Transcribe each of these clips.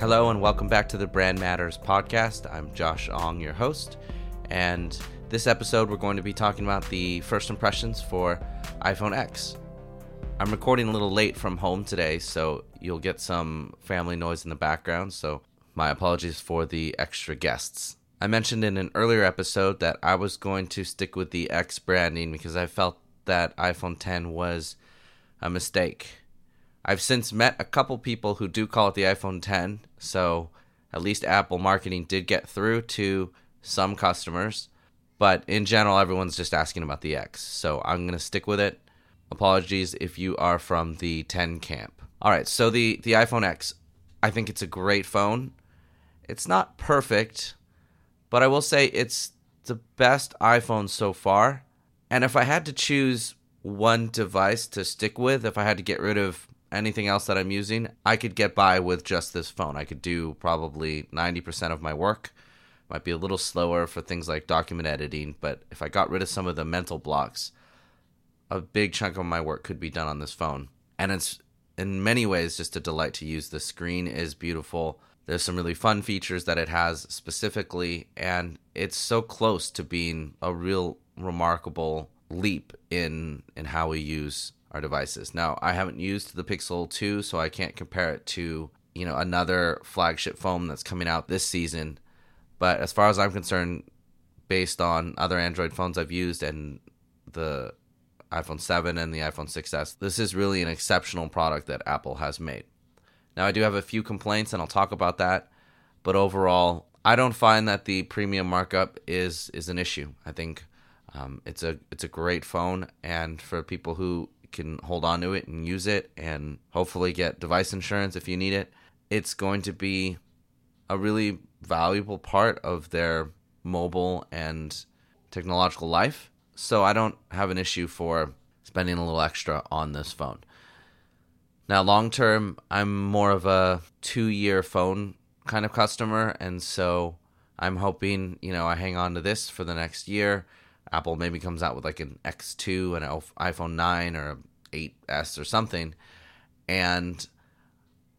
Hello, and welcome back to the Brand Matters podcast. I'm Josh Ong, your host, and this episode we're going to be talking about the first impressions for iPhone X. I'm recording a little late from home today, so you'll get some family noise in the background, so my apologies for the extra guests. I mentioned in an earlier episode that I was going to stick with the X branding because I felt that iPhone 10 was a mistake. I've since met a couple people who do call it the iPhone 10, so at least Apple marketing did get through to some customers. But in general, everyone's just asking about the X, so I'm going to stick with it. Apologies if you are from the 10 camp. All right, so the, the iPhone X, I think it's a great phone. It's not perfect, but I will say it's the best iPhone so far. And if I had to choose one device to stick with, if I had to get rid of anything else that I'm using, I could get by with just this phone. I could do probably 90% of my work. Might be a little slower for things like document editing, but if I got rid of some of the mental blocks, a big chunk of my work could be done on this phone. And it's in many ways just a delight to use. The screen is beautiful. There's some really fun features that it has specifically, and it's so close to being a real remarkable leap in in how we use our devices. Now, I haven't used the Pixel 2, so I can't compare it to, you know, another flagship phone that's coming out this season. But as far as I'm concerned, based on other Android phones I've used and the iPhone 7 and the iPhone 6s, this is really an exceptional product that Apple has made. Now, I do have a few complaints, and I'll talk about that. But overall, I don't find that the premium markup is is an issue. I think um, it's a it's a great phone, and for people who can hold on to it and use it and hopefully get device insurance if you need it. It's going to be a really valuable part of their mobile and technological life. So I don't have an issue for spending a little extra on this phone. Now, long term, I'm more of a two year phone kind of customer. And so I'm hoping, you know, I hang on to this for the next year Apple maybe comes out with like an X2 and an iPhone 9 or 8S or something, and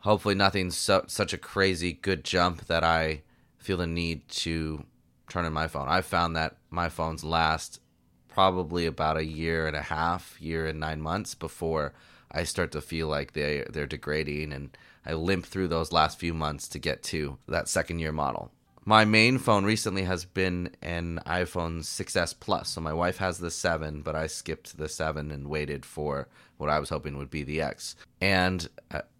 hopefully nothing so, such a crazy good jump that I feel the need to turn in my phone. I've found that my phones last probably about a year and a half, year and nine months before I start to feel like they they're degrading. And I limp through those last few months to get to that second year model my main phone recently has been an iPhone 6s Plus. So my wife has the 7, but I skipped the 7 and waited for what I was hoping would be the X. And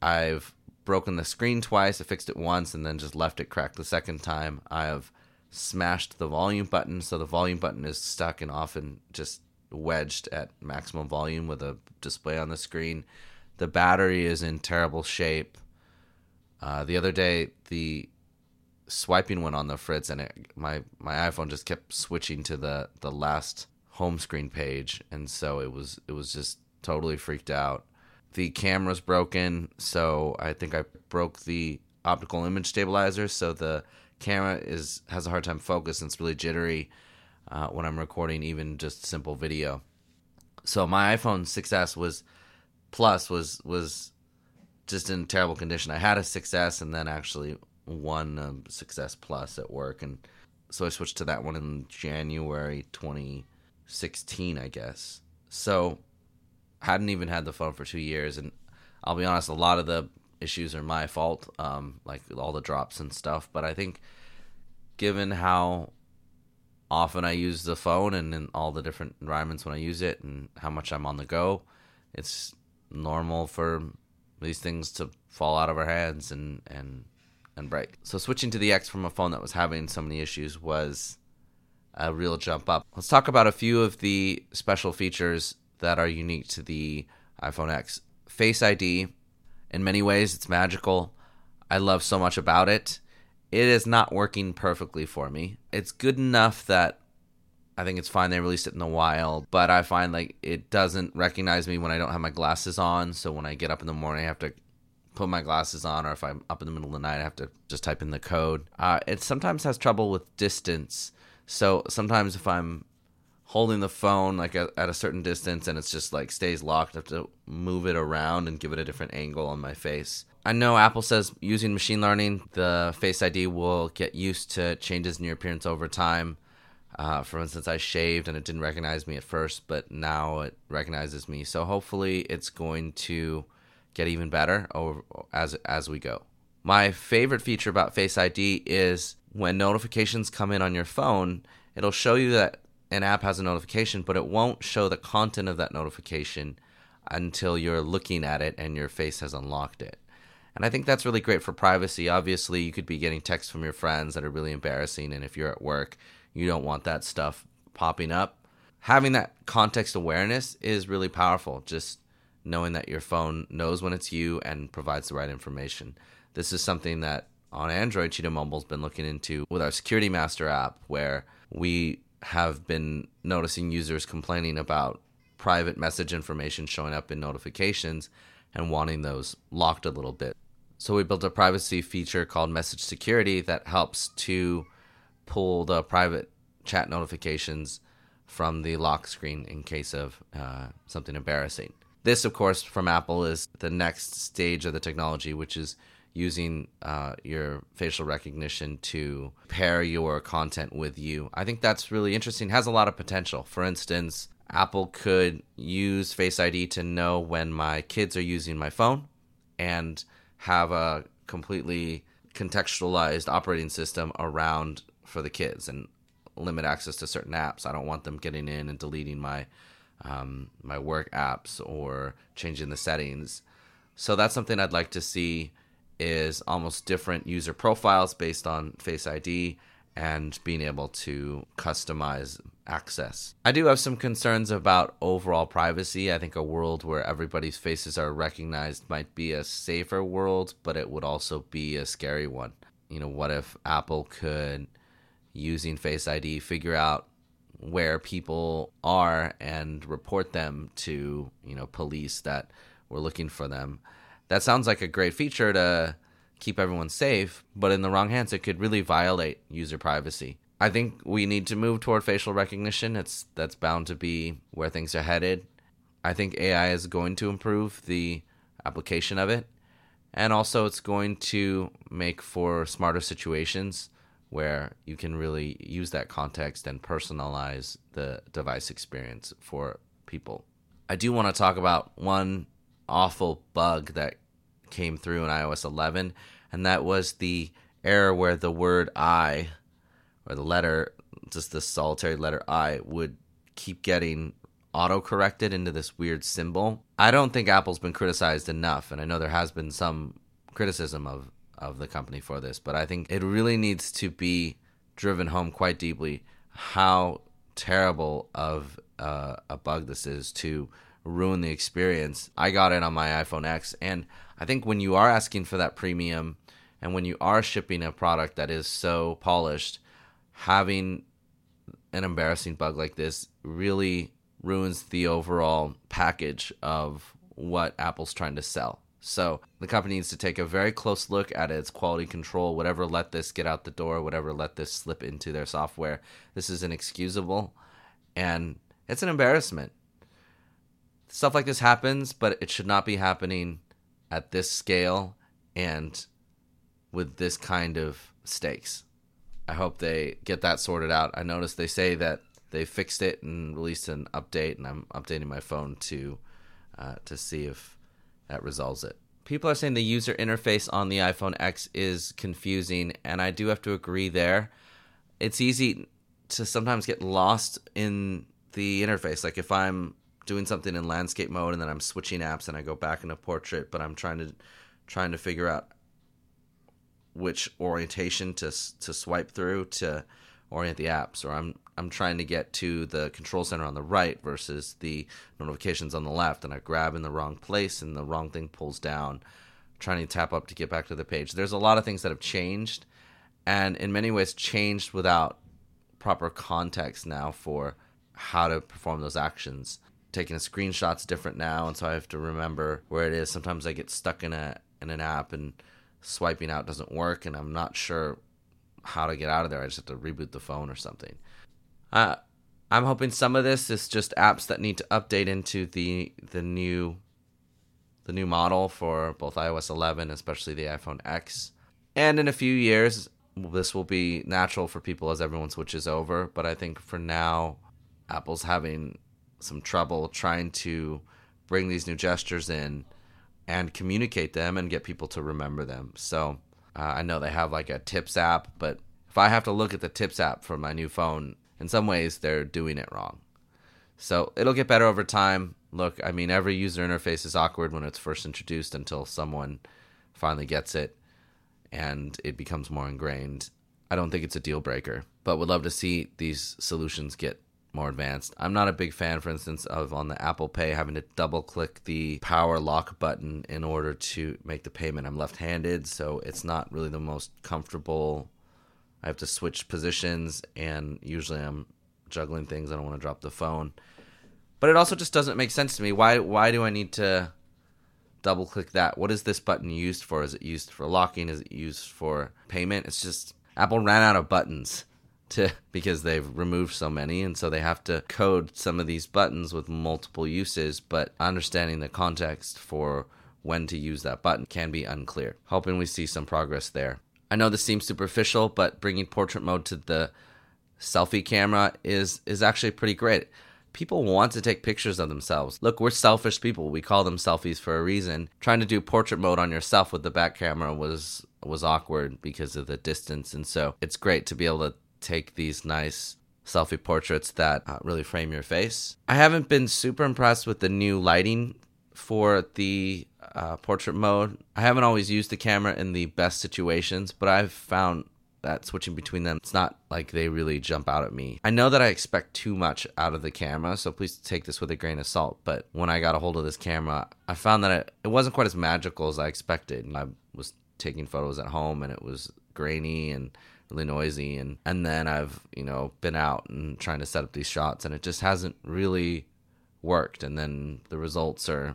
I've broken the screen twice. I fixed it once and then just left it cracked the second time. I have smashed the volume button, so the volume button is stuck and often just wedged at maximum volume with a display on the screen. The battery is in terrible shape. Uh, the other day, the swiping one on the fritz and it, my my iPhone just kept switching to the the last home screen page and so it was it was just totally freaked out. The camera's broken, so I think I broke the optical image stabilizer so the camera is has a hard time focus and it's really jittery uh, when I'm recording even just simple video. So my iPhone 6s was plus was was just in terrible condition. I had a 6s and then actually one um, 6s Plus at work, and so I switched to that one in January 2016, I guess. So hadn't even had the phone for two years, and I'll be honest, a lot of the issues are my fault, um, like all the drops and stuff. But I think, given how often I use the phone and in all the different environments when I use it, and how much I'm on the go, it's normal for these things to fall out of our hands and and and break. So switching to the X from a phone that was having so many issues was a real jump up. Let's talk about a few of the special features that are unique to the iPhone X. Face ID, in many ways, it's magical. I love so much about it. It is not working perfectly for me. It's good enough that I think it's fine. They released it in the wild, but I find like it doesn't recognize me when I don't have my glasses on. So when I get up in the morning, I have to put my glasses on or if I'm up in the middle of the night, I have to just type in the code. Uh, it sometimes has trouble with distance. So sometimes if I'm holding the phone like at, at a certain distance and it's just like stays locked, I have to move it around and give it a different angle on my face. I know Apple says using machine learning, the Face ID will get used to changes in your appearance over time. Uh, for instance, I shaved and it didn't recognize me at first, but now it recognizes me. So hopefully, it's going to get even better over, as as we go. My favorite feature about Face ID is when notifications come in on your phone, it'll show you that an app has a notification, but it won't show the content of that notification until you're looking at it and your face has unlocked it. And I think that's really great for privacy. Obviously, you could be getting texts from your friends that are really embarrassing, and if you're at work, you don't want that stuff popping up. Having that context awareness is really powerful, just knowing that your phone knows when it's you and provides the right information. This is something that on Android, Cheetah Mobile's been looking into with our Security Master app, where we have been noticing users complaining about private message information showing up in notifications and wanting those locked a little bit. So we built a privacy feature called Message Security that helps to pull the private chat notifications from the lock screen in case of uh, something embarrassing. This, of course, from Apple is the next stage of the technology, which is using uh, your facial recognition to pair your content with you. I think that's really interesting. Has a lot of potential. For instance, Apple could use Face ID to know when my kids are using my phone and have a completely contextualized operating system around for the kids and limit access to certain apps. I don't want them getting in and deleting my um, my work apps or changing the settings. So that's something I'd like to see is almost different user profiles based on Face ID and being able to customize access. I do have some concerns about overall privacy. I think a world where everybody's faces are recognized might be a safer world, but it would also be a scary one. You know, what if Apple could using Face ID, figure out where people are and report them to, you know, police that were looking for them. That sounds like a great feature to keep everyone safe, but in the wrong hands it could really violate user privacy. I think we need to move toward facial recognition. It's that's bound to be where things are headed. I think AI is going to improve the application of it, and also it's going to make for smarter situations where you can really use that context and personalize the device experience for people. I do want to talk about one awful bug that came through in iOS 11, and that was the error where the word I or the letter, just the solitary letter I, would keep getting auto corrected into this weird symbol. I don't think Apple's been criticized enough, and I know there has been some criticism of of the company for this, but I think it really needs to be driven home quite deeply how terrible of uh, a bug this is to ruin the experience. I got it on my iPhone X, and I think when you are asking for that premium and when you are shipping a product that is so polished, having an embarrassing bug like this really ruins the overall package of what Apple's trying to sell. So the company needs to take a very close look at its quality control. Whatever let this get out the door, whatever let this slip into their software, this is inexcusable, and it's an embarrassment. Stuff like this happens, but it should not be happening at this scale and with this kind of stakes. I hope they get that sorted out. I noticed they say that they fixed it and released an update, and I'm updating my phone to uh, to see if that resolves it. People are saying the user interface on the iPhone X is confusing, and I do have to agree there. It's easy to sometimes get lost in the interface. Like if I'm doing something in landscape mode and then I'm switching apps and I go back into portrait, but I'm trying to trying to figure out which orientation to to swipe through to orient the apps, or I'm I'm trying to get to the control center on the right versus the notifications on the left, and I grab in the wrong place and the wrong thing pulls down, trying to tap up to get back to the page. There's a lot of things that have changed, and in many ways changed without proper context now for how to perform those actions. Taking a screenshot's different now, and so I have to remember where it is. Sometimes I get stuck in a in an app and swiping out doesn't work, and I'm not sure how to get out of there. I just have to reboot the phone or something. Uh, I'm hoping some of this is just apps that need to update into the the new the new model for both iOS 11, especially the iPhone X. And in a few years, this will be natural for people as everyone switches over. But I think for now, Apple's having some trouble trying to bring these new gestures in and communicate them and get people to remember them. So uh, I know they have like a tips app, but if I have to look at the tips app for my new phone, in some ways they're doing it wrong. So it'll get better over time. Look, I mean, every user interface is awkward when it's first introduced until someone finally gets it and it becomes more ingrained. I don't think it's a deal breaker, but would love to see these solutions get more advanced. I'm not a big fan, for instance, of on the Apple Pay having to double click the power lock button in order to make the payment. I'm left handed, so it's not really the most comfortable. I have to switch positions, and usually I'm juggling things. I don't want to drop the phone. But it also just doesn't make sense to me. Why why do I need to double click that? What is this button used for? Is it used for locking? Is it used for payment? It's just Apple ran out of buttons to because they've removed so many and so they have to code some of these buttons with multiple uses, but understanding the context for when to use that button can be unclear. Hoping we see some progress there. I know this seems superficial, but bringing portrait mode to the selfie camera is is actually pretty great. People want to take pictures of themselves. Look, we're selfish people. We call them selfies for a reason. Trying to do portrait mode on yourself with the back camera was was awkward because of the distance, and so it's great to be able to take these nice selfie portraits that uh, really frame your face. I haven't been super impressed with the new lighting for the uh, portrait mode. I haven't always used the camera in the best situations, but I've found that switching between them, it's not like they really jump out at me. I know that I expect too much out of the camera, so please take this with a grain of salt. But when I got a hold of this camera, I found that it, it wasn't quite as magical as I expected. I was taking photos at home and it was grainy and really noisy and and then I've you know been out and trying to set up these shots and it just hasn't really worked and then the results are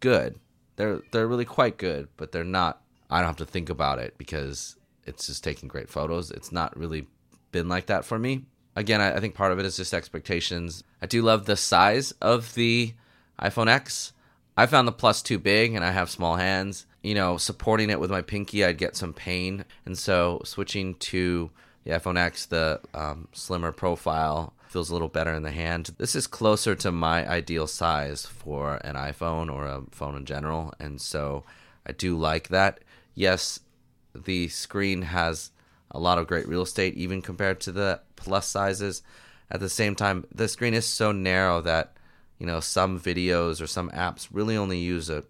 good they're they're really quite good but they're not I don't have to think about it because it's just taking great photos it's not really been like that for me again I, I think part of it is just expectations I do love the size of the iPhone X I found the plus too big and I have small hands. You know, supporting it with my pinky, I'd get some pain. And so switching to the iPhone X, the um, slimmer profile, feels a little better in the hand. This is closer to my ideal size for an iPhone or a phone in general. And so I do like that. Yes, the screen has a lot of great real estate, even compared to the plus sizes. At the same time, the screen is so narrow that you know, some videos or some apps really only use a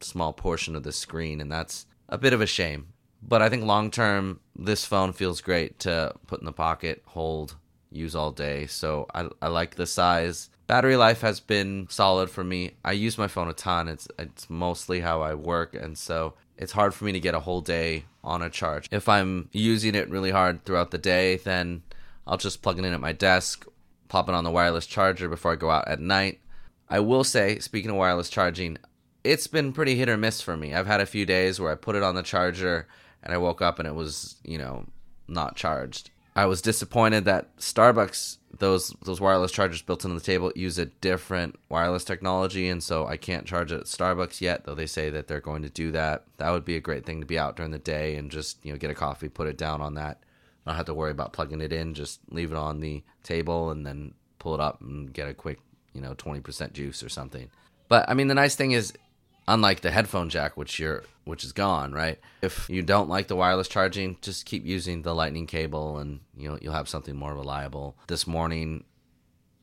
small portion of the screen, and that's a bit of a shame. But I think long term, this phone feels great to put in the pocket, hold, use all day. So I, I like the size. Battery life has been solid for me. I use my phone a ton. It's it's mostly how I work, and so it's hard for me to get a whole day on a charge. If I'm using it really hard throughout the day, then I'll just plug it in at my desk pop it on the wireless charger before I go out at night. I will say, speaking of wireless charging, it's been pretty hit or miss for me. I've had a few days where I put it on the charger and I woke up and it was, you know, not charged. I was disappointed that Starbucks those those wireless chargers built into the table use a different wireless technology and so I can't charge at Starbucks yet, though they say that they're going to do that. That would be a great thing to be out during the day and just, you know, get a coffee, put it down on that not have to worry about plugging it in. Just leave it on the table and then pull it up and get a quick, you know, 20% juice or something. But I mean, the nice thing is, unlike the headphone jack, which you're which is gone, right? If you don't like the wireless charging, just keep using the lightning cable, and you know you'll have something more reliable. This morning,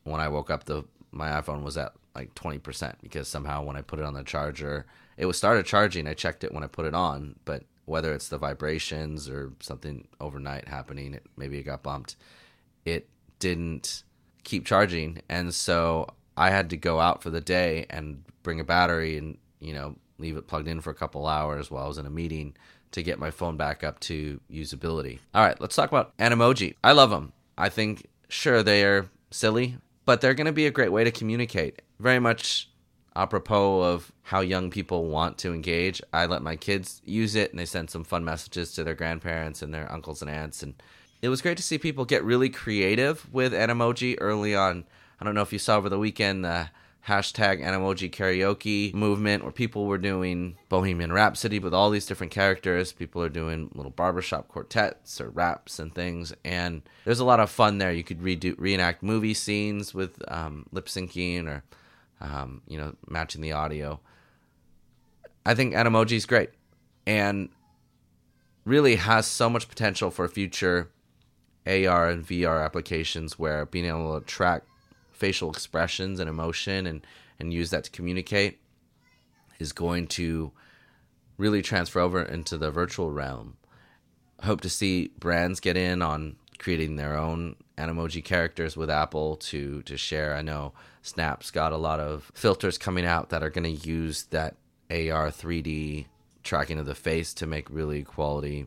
when I woke up, the my iPhone was at like 20% because somehow when I put it on the charger, it was started charging. I checked it when I put it on, but whether it's the vibrations or something overnight happening, it, maybe it got bumped. It didn't keep charging, and so I had to go out for the day and bring a battery and you know leave it plugged in for a couple hours while I was in a meeting to get my phone back up to usability. All right, let's talk about Animoji. I love them. I think sure they are silly, but they're going to be a great way to communicate. Very much apropos of how young people want to engage, I let my kids use it and they send some fun messages to their grandparents and their uncles and aunts. And it was great to see people get really creative with Animoji early on. I don't know if you saw over the weekend the hashtag Animoji karaoke movement where people were doing Bohemian Rhapsody with all these different characters. People are doing little barbershop quartets or raps and things. And there's a lot of fun there. You could redo, reenact movie scenes with um, lip syncing or, um, you know, matching the audio. I think Animoji is great and really has so much potential for future AR and VR applications where being able to track facial expressions and emotion and, and use that to communicate is going to really transfer over into the virtual realm. Hope to see brands get in on creating their own Animoji characters with Apple to to share. I know Snap's got a lot of filters coming out that are going to use that AR 3D tracking of the face to make really quality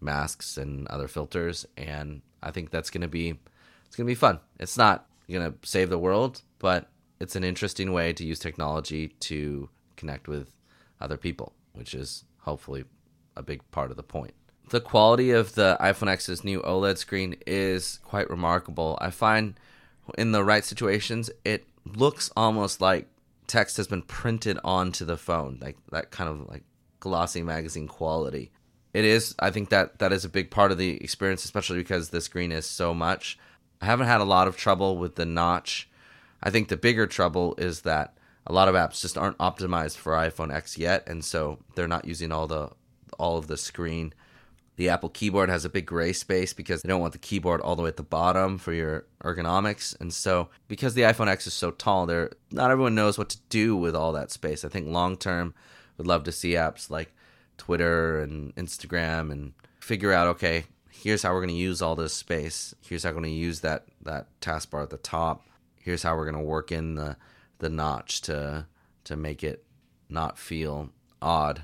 masks and other filters and I think that's going to be it's going to be fun. It's not going to save the world, but it's an interesting way to use technology to connect with other people, which is hopefully a big part of the point. The quality of the iPhone X's new OLED screen is quite remarkable. I find in the right situations, it looks almost like text has been printed onto the phone, like that kind of like glossy magazine quality. It is, I think that that is a big part of the experience, especially because the screen is so much. I haven't had a lot of trouble with the notch. I think the bigger trouble is that a lot of apps just aren't optimized for iPhone X yet, and so they're not using all the all of the screen. The Apple keyboard has a big gray space because they don't want the keyboard all the way at the bottom for your ergonomics. And so, because the iPhone X is so tall, there not everyone knows what to do with all that space. I think long term, would love to see apps like Twitter and Instagram and figure out okay, here's how we're going to use all this space. Here's how we're going to use that that taskbar at the top. Here's how we're going to work in the the notch to to make it not feel odd.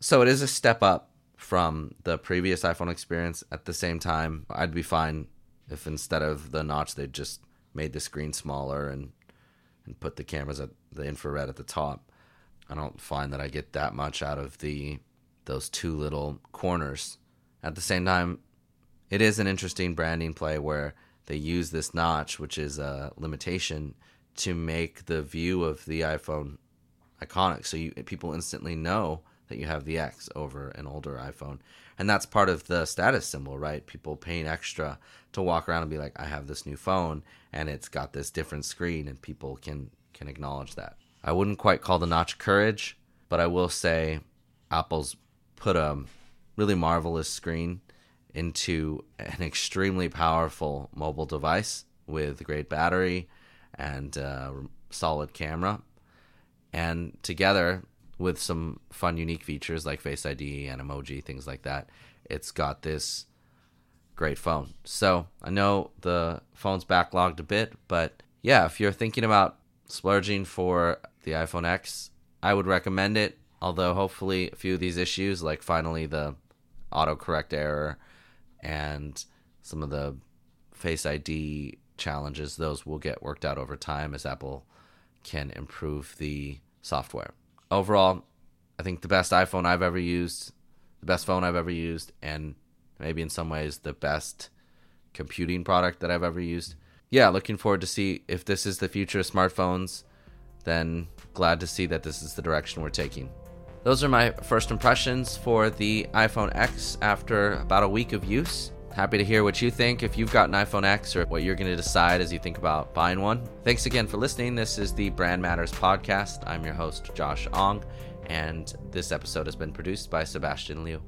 So it is a step up from the previous iPhone experience. At the same time, I'd be fine if instead of the notch they just made the screen smaller and and put the cameras at the infrared at the top. I don't find that I get that much out of the those two little corners. At the same time, it is an interesting branding play where they use this notch, which is a limitation, to make the view of the iPhone iconic. So you, people instantly know that you have the X over an older iPhone. And that's part of the status symbol, right? People paying extra to walk around and be like, I have this new phone and it's got this different screen and people can can acknowledge that. I wouldn't quite call the notch courage, but I will say Apple's put a really marvelous screen into an extremely powerful mobile device with great battery and uh, solid camera. And together with some fun, unique features like Face ID and emoji, things like that, it's got this great phone. So I know the phone's backlogged a bit, but yeah, if you're thinking about splurging for the iPhone X, I would recommend it. Although hopefully a few of these issues, like finally the autocorrect error and some of the Face ID challenges, those will get worked out over time as Apple can improve the software. Overall, I think the best iPhone I've ever used, the best phone I've ever used, and maybe in some ways the best computing product that I've ever used. Yeah, looking forward to see if this is the future of smartphones. Then glad to see that this is the direction we're taking. Those are my first impressions for the iPhone X after about a week of use. Happy to hear what you think if you've got an iPhone X or what you're going to decide as you think about buying one. Thanks again for listening. This is the Brand Matters podcast. I'm your host, Josh Ong, and this episode has been produced by Sebastian Liu.